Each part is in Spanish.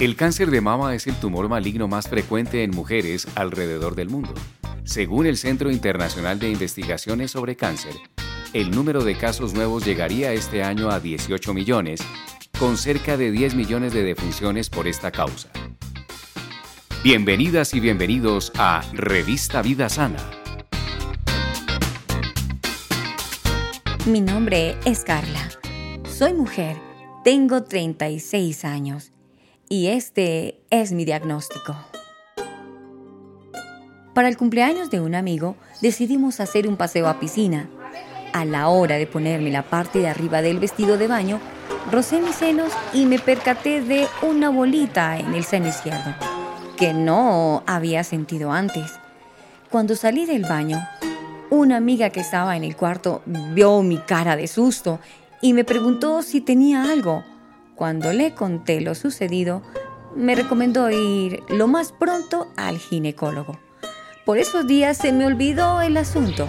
El cáncer de mama es el tumor maligno más frecuente en mujeres alrededor del mundo. Según el Centro Internacional de Investigaciones sobre Cáncer, el número de casos nuevos llegaría este año a 18 millones, con cerca de 10 millones de defunciones por esta causa. Bienvenidas y bienvenidos a Revista Vida Sana. Mi nombre es Carla. Soy mujer, tengo 36 años y este es mi diagnóstico. Para el cumpleaños de un amigo decidimos hacer un paseo a piscina. A la hora de ponerme la parte de arriba del vestido de baño, rocé mis senos y me percaté de una bolita en el seno izquierdo, que no había sentido antes. Cuando salí del baño, una amiga que estaba en el cuarto vio mi cara de susto y me preguntó si tenía algo. Cuando le conté lo sucedido, me recomendó ir lo más pronto al ginecólogo. Por esos días se me olvidó el asunto.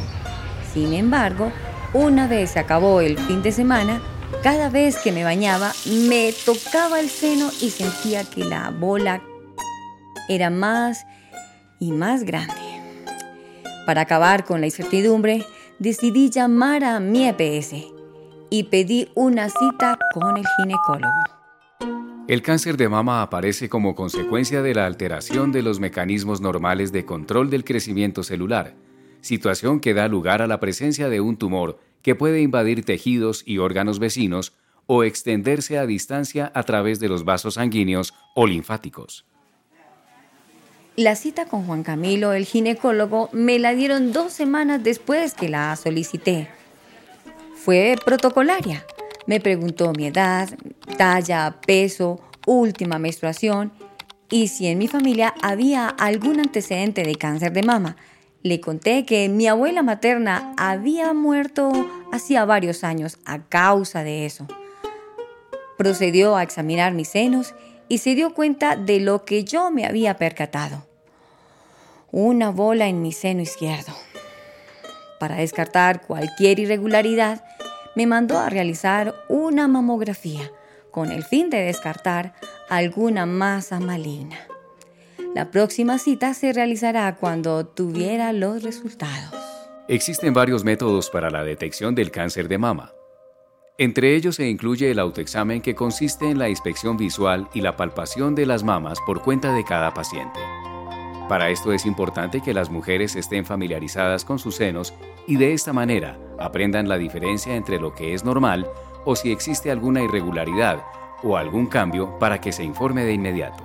Sin embargo, una vez acabó el fin de semana, cada vez que me bañaba me tocaba el seno y sentía que la bola era más y más grande. Para acabar con la incertidumbre, decidí llamar a mi EPS y pedí una cita con el ginecólogo. El cáncer de mama aparece como consecuencia de la alteración de los mecanismos normales de control del crecimiento celular, situación que da lugar a la presencia de un tumor que puede invadir tejidos y órganos vecinos o extenderse a distancia a través de los vasos sanguíneos o linfáticos. La cita con Juan Camilo, el ginecólogo, me la dieron dos semanas después que la solicité fue protocolaria. Me preguntó mi edad, talla, peso, última menstruación y si en mi familia había algún antecedente de cáncer de mama. Le conté que mi abuela materna había muerto hacía varios años a causa de eso. Procedió a examinar mis senos y se dio cuenta de lo que yo me había percatado. Una bola en mi seno izquierdo. Para descartar cualquier irregularidad, me mandó a realizar una mamografía con el fin de descartar alguna masa maligna. La próxima cita se realizará cuando tuviera los resultados. Existen varios métodos para la detección del cáncer de mama. Entre ellos se incluye el autoexamen que consiste en la inspección visual y la palpación de las mamas por cuenta de cada paciente. Para esto es importante que las mujeres estén familiarizadas con sus senos y de esta manera aprendan la diferencia entre lo que es normal o si existe alguna irregularidad o algún cambio para que se informe de inmediato.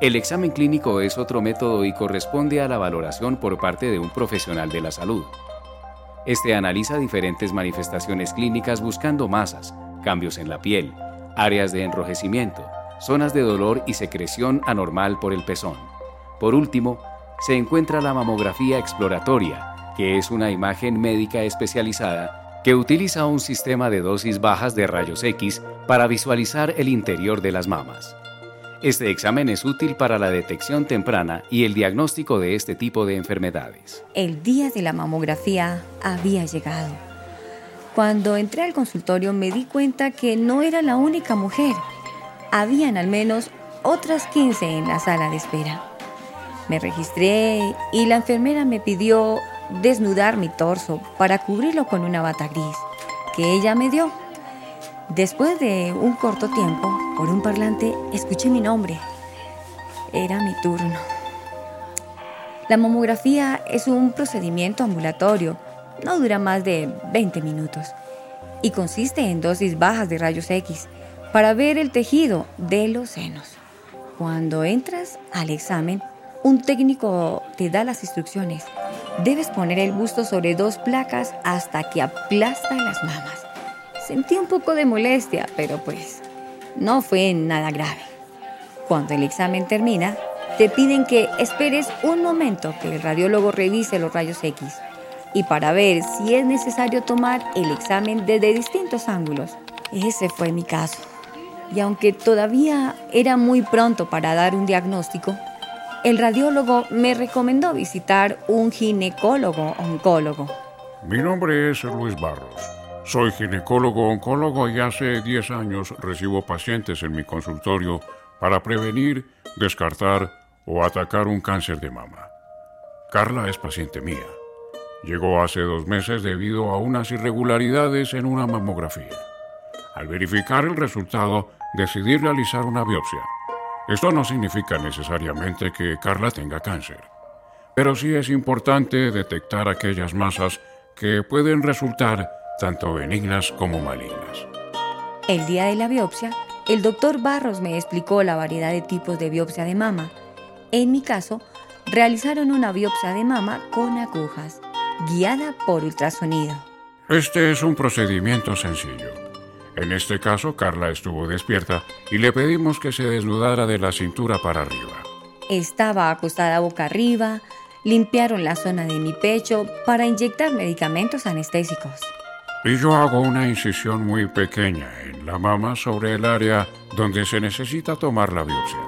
El examen clínico es otro método y corresponde a la valoración por parte de un profesional de la salud. Este analiza diferentes manifestaciones clínicas buscando masas, cambios en la piel, áreas de enrojecimiento, zonas de dolor y secreción anormal por el pezón. Por último, se encuentra la mamografía exploratoria, que es una imagen médica especializada que utiliza un sistema de dosis bajas de rayos X para visualizar el interior de las mamas. Este examen es útil para la detección temprana y el diagnóstico de este tipo de enfermedades. El día de la mamografía había llegado. Cuando entré al consultorio me di cuenta que no era la única mujer. Habían al menos otras 15 en la sala de espera. Me registré y la enfermera me pidió desnudar mi torso para cubrirlo con una bata gris que ella me dio. Después de un corto tiempo, por un parlante, escuché mi nombre. Era mi turno. La mamografía es un procedimiento ambulatorio, no dura más de 20 minutos y consiste en dosis bajas de rayos X para ver el tejido de los senos. Cuando entras al examen, un técnico te da las instrucciones. Debes poner el busto sobre dos placas hasta que aplasta las mamas. Sentí un poco de molestia, pero pues no fue nada grave. Cuando el examen termina, te piden que esperes un momento que el radiólogo revise los rayos X y para ver si es necesario tomar el examen desde distintos ángulos. Ese fue mi caso. Y aunque todavía era muy pronto para dar un diagnóstico, el radiólogo me recomendó visitar un ginecólogo oncólogo. Mi nombre es Luis Barros. Soy ginecólogo oncólogo y hace 10 años recibo pacientes en mi consultorio para prevenir, descartar o atacar un cáncer de mama. Carla es paciente mía. Llegó hace dos meses debido a unas irregularidades en una mamografía. Al verificar el resultado, decidí realizar una biopsia. Esto no significa necesariamente que Carla tenga cáncer, pero sí es importante detectar aquellas masas que pueden resultar tanto benignas como malignas. El día de la biopsia, el doctor Barros me explicó la variedad de tipos de biopsia de mama. En mi caso, realizaron una biopsia de mama con agujas guiada por ultrasonido. Este es un procedimiento sencillo. En este caso, Carla estuvo despierta y le pedimos que se desnudara de la cintura para arriba. Estaba acostada boca arriba, limpiaron la zona de mi pecho para inyectar medicamentos anestésicos. Y yo hago una incisión muy pequeña en la mama sobre el área donde se necesita tomar la biopsia.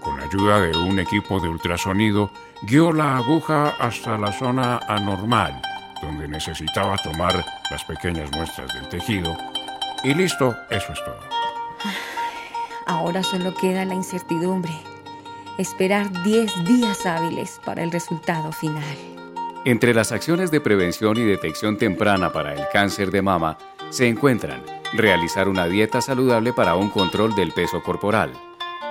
Con ayuda de un equipo de ultrasonido, guió la aguja hasta la zona anormal, donde necesitaba tomar las pequeñas muestras del tejido. Y listo, eso es todo. Ahora solo queda la incertidumbre. Esperar 10 días hábiles para el resultado final. Entre las acciones de prevención y detección temprana para el cáncer de mama se encuentran realizar una dieta saludable para un control del peso corporal,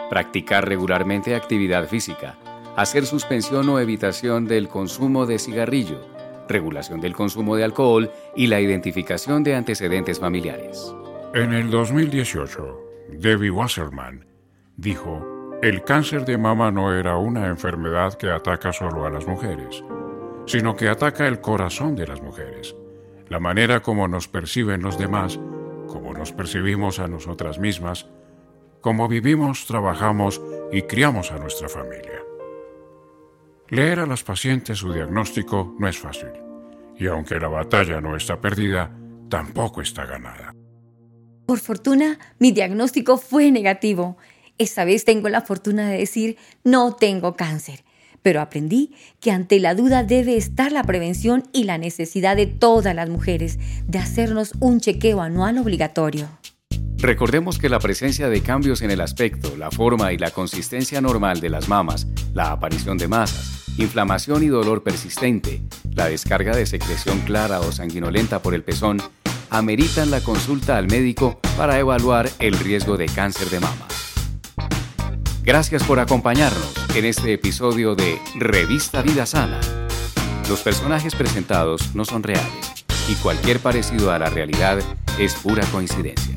practicar regularmente actividad física, hacer suspensión o evitación del consumo de cigarrillo, regulación del consumo de alcohol y la identificación de antecedentes familiares. En el 2018, Debbie Wasserman dijo, el cáncer de mama no era una enfermedad que ataca solo a las mujeres, sino que ataca el corazón de las mujeres, la manera como nos perciben los demás, como nos percibimos a nosotras mismas, cómo vivimos, trabajamos y criamos a nuestra familia. Leer a las pacientes su diagnóstico no es fácil, y aunque la batalla no está perdida, tampoco está ganada. Por fortuna, mi diagnóstico fue negativo. Esta vez tengo la fortuna de decir no tengo cáncer, pero aprendí que ante la duda debe estar la prevención y la necesidad de todas las mujeres de hacernos un chequeo anual obligatorio. Recordemos que la presencia de cambios en el aspecto, la forma y la consistencia normal de las mamas, la aparición de masas, inflamación y dolor persistente, la descarga de secreción clara o sanguinolenta por el pezón, ameritan la consulta al médico para evaluar el riesgo de cáncer de mama. Gracias por acompañarnos en este episodio de Revista Vida Sana. Los personajes presentados no son reales y cualquier parecido a la realidad es pura coincidencia.